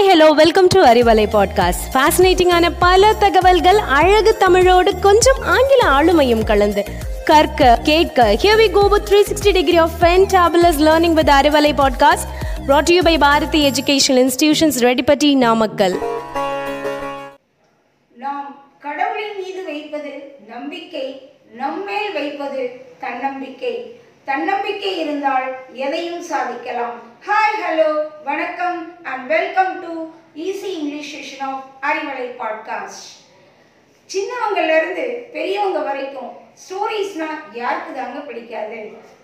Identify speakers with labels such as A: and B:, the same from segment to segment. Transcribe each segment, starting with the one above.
A: Hi hello welcome to Arivalai podcast ஃபேசினேட்டிங்கான பல தகவல்கள் அழகு தமிழோடு கொஞ்சம் ஆங்கில ஆளுமையும் கலந்து கற்க கேட்க here we go with 360 degree of fantabulous learning with Arivalai podcast brought you by Bharathi educational institutions Reddipatti Namakkal
B: நாம் கடவுளின் மீது வைப்பது நம்பிக்கை நம்மேல் வைப்பது தன்னம்பிக்கை. தன்னம்பிக்கை இருந்தால் எதையும் சாதிக்கலாம். ஹாய் ஹலோ வணக்கம் and welcome to easy English session of Arivalai podcast சின்னவங்கள்லருந்து பெரியவங்க வரைக்கும் ஸ்டோரிஸ்னால் யாருக்கு தாங்க பிடிக்காது?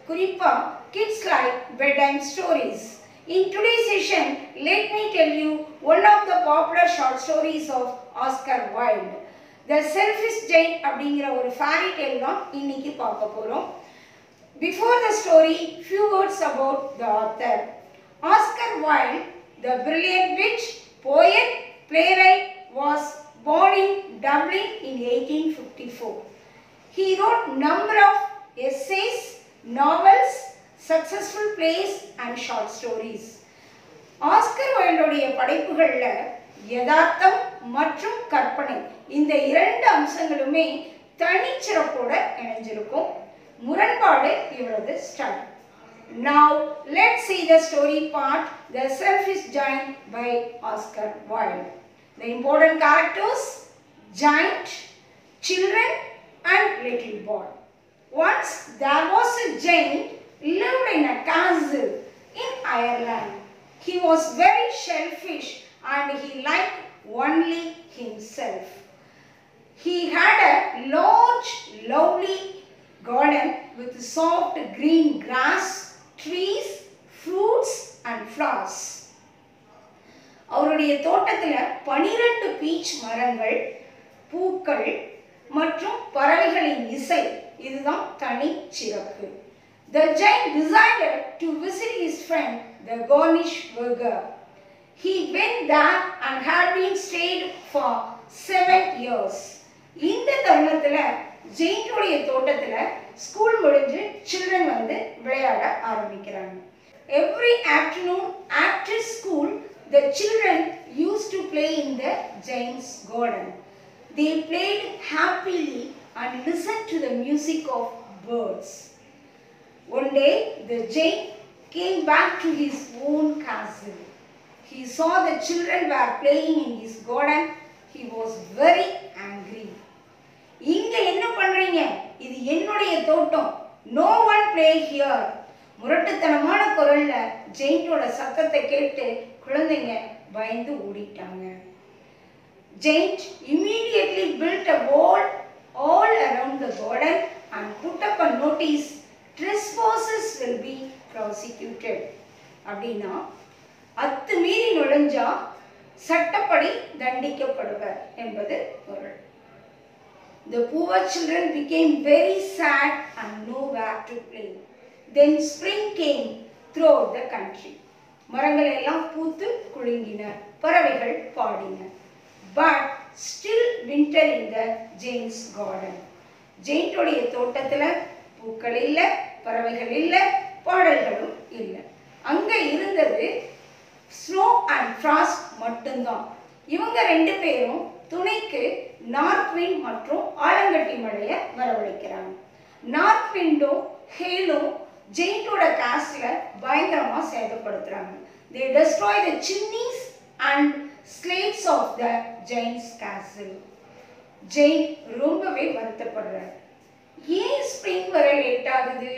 B: குறிப்பாக kids like bedtime stories in today session let me tell you one of the popular short stories of Oscar Wilde the selfish giant அப்படிங்கிற ஒரு fairy tale தான் இன்னைக்கு பார்க்க போகிறோம் before the story few words about the author Oscar Wilde, the brilliant wit, poet, playwright, was born in Dublin in 1854. He wrote number of essays, novels, successful plays and short stories. Oscar வைல்டுடைய படைப்புகள்ல யதார்த்தம் மற்றும் கற்பனை இந்த இரண்டு அம்சங்களுமே தனிச்சிறப்போட இணைஞ்சிருக்கும் முரண்பாடு இவரது style Now let's see the story part The self is Giant by Oscar Wilde. The important characters giant, children and little boy. Once there was a giant lived in a castle in Ireland. He was very selfish and he liked only himself. He had a large, lovely garden with soft green grass, trees, fruits and flowers அவருடைய தோட்டத்தில் பனிரெண்டு beach மரங்கள் பூக்கள் மற்றும் பறவைகளின் இசை இதுதான் தனி சிறப்பு The giant decided to visit his friend, the Gornish burger. He went there and had been stayed for seven years. இந்த தருணத்தில் ஜெயினுடைய தோட்டத்தில் ஸ்கூல் முடிஞ்சு சில்ட்ரன் வந்து விளையாட ஆரம்பிக்கிறாங்க Every afternoon after school the children use to play in the giant's garden they played happily and listen to the music of birds One day, the Jain came back to his own castle. He saw the children were playing in his garden. He was very angry. இங்க என்ன பண்றீங்க இது என்னுடைய தோட்டம் no one play here முரட்டுத்தனமான குரல்ல ஜெயின்டோட சத்தத்தை கேட்டு குழந்தைங்க பயந்து ஓடிட்டாங்க Giant immediately built a wall all around the garden and put up a notice trespassers will be prosecuted. அப்படின்னா அத்துமீறி நுழைஞ்சா சட்டப்படி தண்டிக்கப்படுவர் என்பது பொருள் The poor children became very sad and nowhere to play. Then spring came through the country மரங்கள் எல்லாம் பூத்து குலுங்கின பறவைகள் பாடின. But still winter in the giant's garden ஜெயின்டோடைய தோட்டத்தில் பூக்கள் இல்லை பறவைகள் இல்லை பாடல்களும் இல்லை. அங்கே இருந்தது ஸ்னோ அண்ட் ஃப்ராஸ்ட் மட்டும்தான். இவங்க ரெண்டு பேரும் துணைக்கு நார்த் விண்ட் மற்றும் ஆலங்கட்டி மழையை வரவழைக்கிறாங்க. நார்த் விண்டும் ஹேலும் ஜெயின்டோட காஸ்ட்ல பயங்கரமா சேதப்படுத்துறாங்க. They destroy the chimneys and slates of the giant's castle giant ரொம்பவே வருத்தப்படுறார். ஏன் ஸ்ப்ரிங் வர லேட் ஆகுது?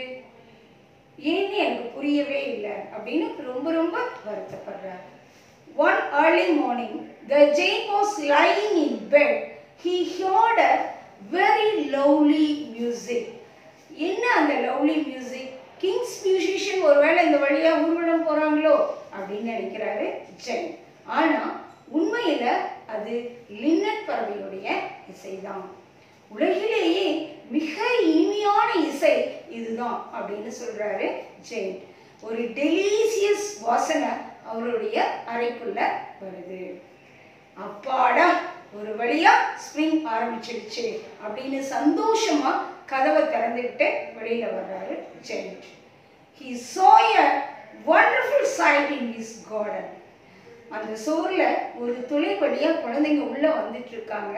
B: ஏன்னு எனக்கு புரியவே இல்லை அப்படின்னு ரொம்ப ரொம்ப வருத்தப்படுறார். One early morning the giant was lying in bed he heard a very lovely music என்ன அந்த லவ்லி மியூசிக் கிங்ஸ் மியூசிஷியன் ஒருவேளை இந்த வழியா ஊர்வலம் போறாங்களோ அப்படின்னு நினைக்கிறாரு ஜெயின் ஆனா உண்மையில அது லின்னட் பறவையுடைய இசைதான். உலகிலேயே மிக இனிமையான இசை இதுதான் அப்படின்னு சொல்றாரு ஜெயின் ஒரு டெலிசியஸ் வாசனை அவருடைய அறைக்குள்ள வருது. அப்பாடா ஒரு வழியா ஸ்ப்ரிங் ஆரம்பிச்சிருச்சு அப்படின்னு சந்தோஷமா கதவை திறந்துக்கிட்டு வெளியில வர்றாரு giant he saw a wonderful sight in his garden அந்த சோர்ல ஒரு துளி வழியா குழந்தைங்க உள்ள வந்துட்டு இருக்காங்க.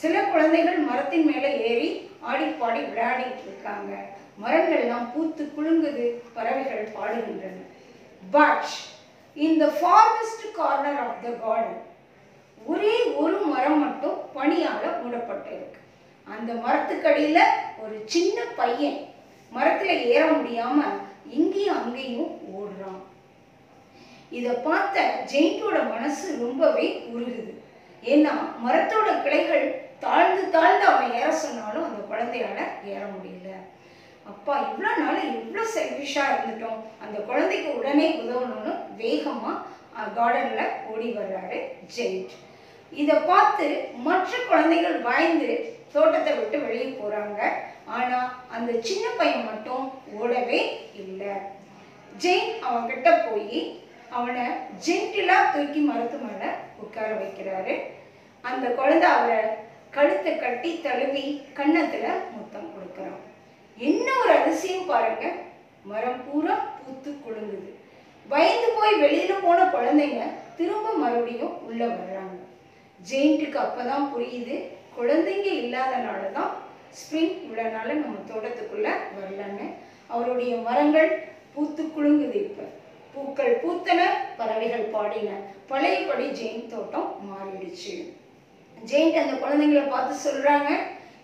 B: சில குழந்தைகள் மரத்தின் மேலே ஏறி ஆடி பாடி விளையாடிட்டு இருக்காங்க. மரங்கள்லாம் பூத்து குலுங்குது பறவைகள் பாடுகின்றன. But in the forest corner of the garden ஒரே ஒரு மரம் மட்டும் பனியால் மூடப்பட்டிருக்கு. அந்த மரத்துக்கடியில் ஒரு சின்ன பையன் மரத்தில் ஏற முடியாமல் இங்கேயும் அங்கேயும் ஓடுறான். இதை பார்த்த ஜெயிண்டோட மனசு ரொம்பவே உருகுது. ஏன்னா மரத்தோட கிளைகள் தாழ்ந்து தாழ்ந்து அவன் ஏற சொன்னாலும் அந்த குழந்தையால ஏற முடியல. அப்பா இவ்வளோ நாள் இவ்வளோ செல்ஃபிஷாக இருந்துட்டோம். அந்த குழந்தைக்கு உடனே உதவணும்னு வேகமாக கார்டனில் ஓடி வர்றாரு ஜெயிட் இதை பார்த்து மற்ற குழந்தைகள் பயந்து தோட்டத்தை விட்டு வெளியே போகிறாங்க ஆனால் அந்த சின்ன பையன் மட்டும் ஓடவே இல்லை. ஜெயின் அவன் கிட்ட போய் அவனை ஜென்டிலாக தூக்கி மரத்து மேலே உட்கார வைக்கிறாரு. அந்த குழந்தை அவரை கழுத்தை கட்டி தழுவி கன்னத்துல முத்தம் கொடுக்குறான். என்ன ஒரு அதிசயம் பாருங்க. மரம் பூரா பூத்து குழுங்குது பயந்து போய் வெளியில போன குழந்தைங்க திரும்ப மறுபடியும் உள்ள வர்றாங்க. ஜெயிண்ட்டுக்கு அப்பதான் புரியுது. குழந்தைங்க இல்லாதனால தான் ஸ்ப்ரிங் இவ்வளோ நாள் நம்ம தோட்டத்துக்குள்ள வரலன்னு அவருடைய மரங்கள் பூத்து குலுங்குது இப்போ. பூக்கள் பூத்தன பறவைகள் பாடின. பழையபடி ஜெயின் தோட்டம் மாறிடுச்சு. ஜெயிண்ட் அந்த குழந்தைங்களை பார்த்து சொல்றாங்க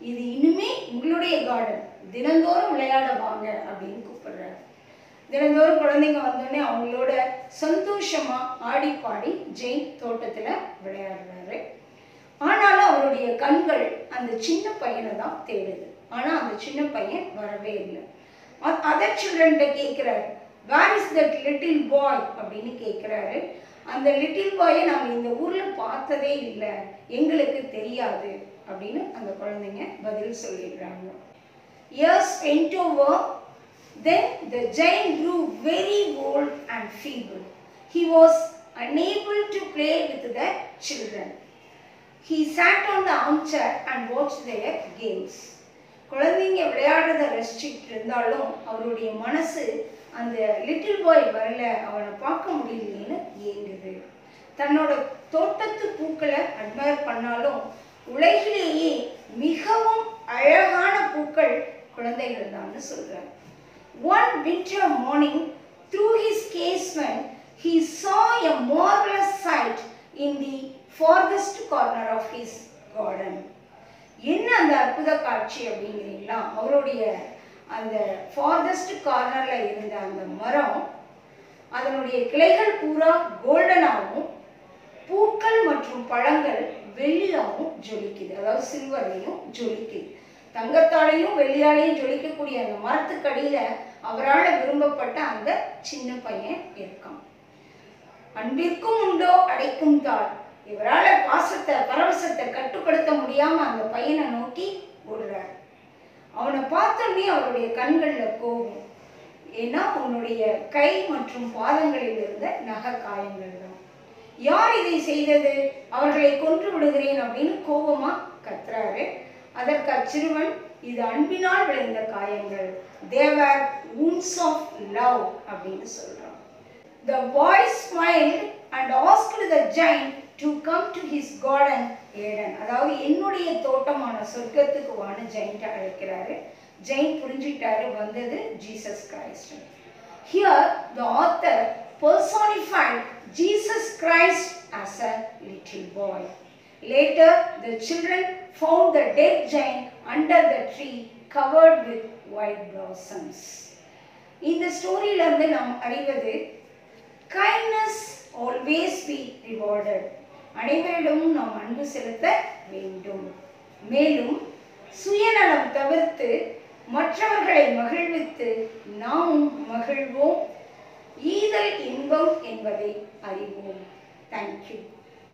B: இது இனிமே உங்களுடைய கார்டன் தினந்தோறும் விளையாட வாங்க அப்படின்னு கூப்பிடுறாங்க தினந்தோறும் குழந்தைங்க வந்தோடனே அவங்களோட சந்தோஷமா ஆடி பாடி ஜெயின் தோட்டத்துல விளையாடுறாரு. ஆனாலும் அவருடைய கண்கள் அந்த சின்ன பையனை தான் தேடுது. ஆனால் அந்த சின்ன பையன் வரவே இல்லை. அதர் சில்ட்ரன்கிட்ட கேட்குறாரு where is that little boy அப்படின்னு கேட்குறாரு. அந்த லிட்டில் பாயை நாங்கள் இந்த ஊரில் பார்த்ததே இல்லை. எங்களுக்கு தெரியாது அப்படின்னு அந்த குழந்தைங்க பதில் சொல்லிடுறாங்க. Years went over then the giant grew very old and feeble. He was unable to play with the children he sat on the armchair and watched their games. குழந்தைங்க விளையாடுறத ரசிச்சுட்டு இருந்தாலும் அவருடைய மனசு அந்த லிட்டில் பாய் வரல அவனை பார்க்க முடியலையேன்னு ஏங்குது. தன்னோட தோட்டத்து பூக்களை அட்மயர் பண்ணாலும் உலகிலேயே மிகவும் அழகான பூக்கள் குழந்தைகள் தான் சொல்கிறேன் one winter morning through his casement he saw a marvelous sight in the farthest corner of his garden என்ன அந்த அற்புத காட்சி அப்படிங்கிறீங்களா? அவருடைய அந்த ஃபார்தஸ்ட் கார்னரில் இருந்த அந்த மரம் அதனுடைய கிளைகள் பூரா கோல்டனாகவும் பூக்கள் மற்றும் பழங்கள் வெள்ளியாகவும் ஜொலிக்குது. அதாவது சில்வர்லையும் ஜொலிக்குது. தங்கத்தாலையும் வெள்ளியாலையும் ஜொலிக்கக்கூடிய அந்த மரத்துக்கடியில் அவரால் விரும்பப்பட்ட அந்த சின்ன பையன் இருக்கான். அன்பிற்கும் உண்டோ அடைக்கும் தாள். இவரால் பாசத்தை பரவசத்தை கட்டுப்படுத்த முடியாம அந்த பையனை நோக்கி ஓடுறார். அவனை பார்த்தோன்னே அவருடைய கண்களில் கோபம். ஏன்னா அவனுடைய கை மற்றும் பாதங்களில் இருந்த நகை காயங்கள் தான். யார் இதை செய்தது? அவர்களை கொன்று விடுகிறேன் அப்படின்னு கோபமா கத்துறாரு. அதற்கு அச்சிறுவன் இது அன்பினால் விளைந்த காயங்கள். தேவர் wounds ஆஃப் லவ் அப்படின்னு சொல்றான். The boy smile and asked the giant to come to his garden Eden. அதாவது என்னுடைய தோட்டமான சொர்க்கத்துக்கு வான்னு ஜெயிண்ட் அழைக்கிறாரு ஜெயிண்ட் புரிஞ்சுக்கிட்டாரு வந்தது Jesus Christ Here the author personified Jesus Christ as a little boy. Later the children found the dead giant under the tree covered with white blossoms. இந்த ஸ்டோரியில இருந்து நாம் அறிவது kindness always be rewarded அனைவரிடமும் நாம் அன்பு செலுத்த வேண்டும். மேலும் சுயநலம் தவிர்த்து மற்றவர்களை மகிழ்வித்து நாமும் மகிழ்வோம். ஈதல் இன்பம் என்பதை அறிவோம். தேங்க்யூ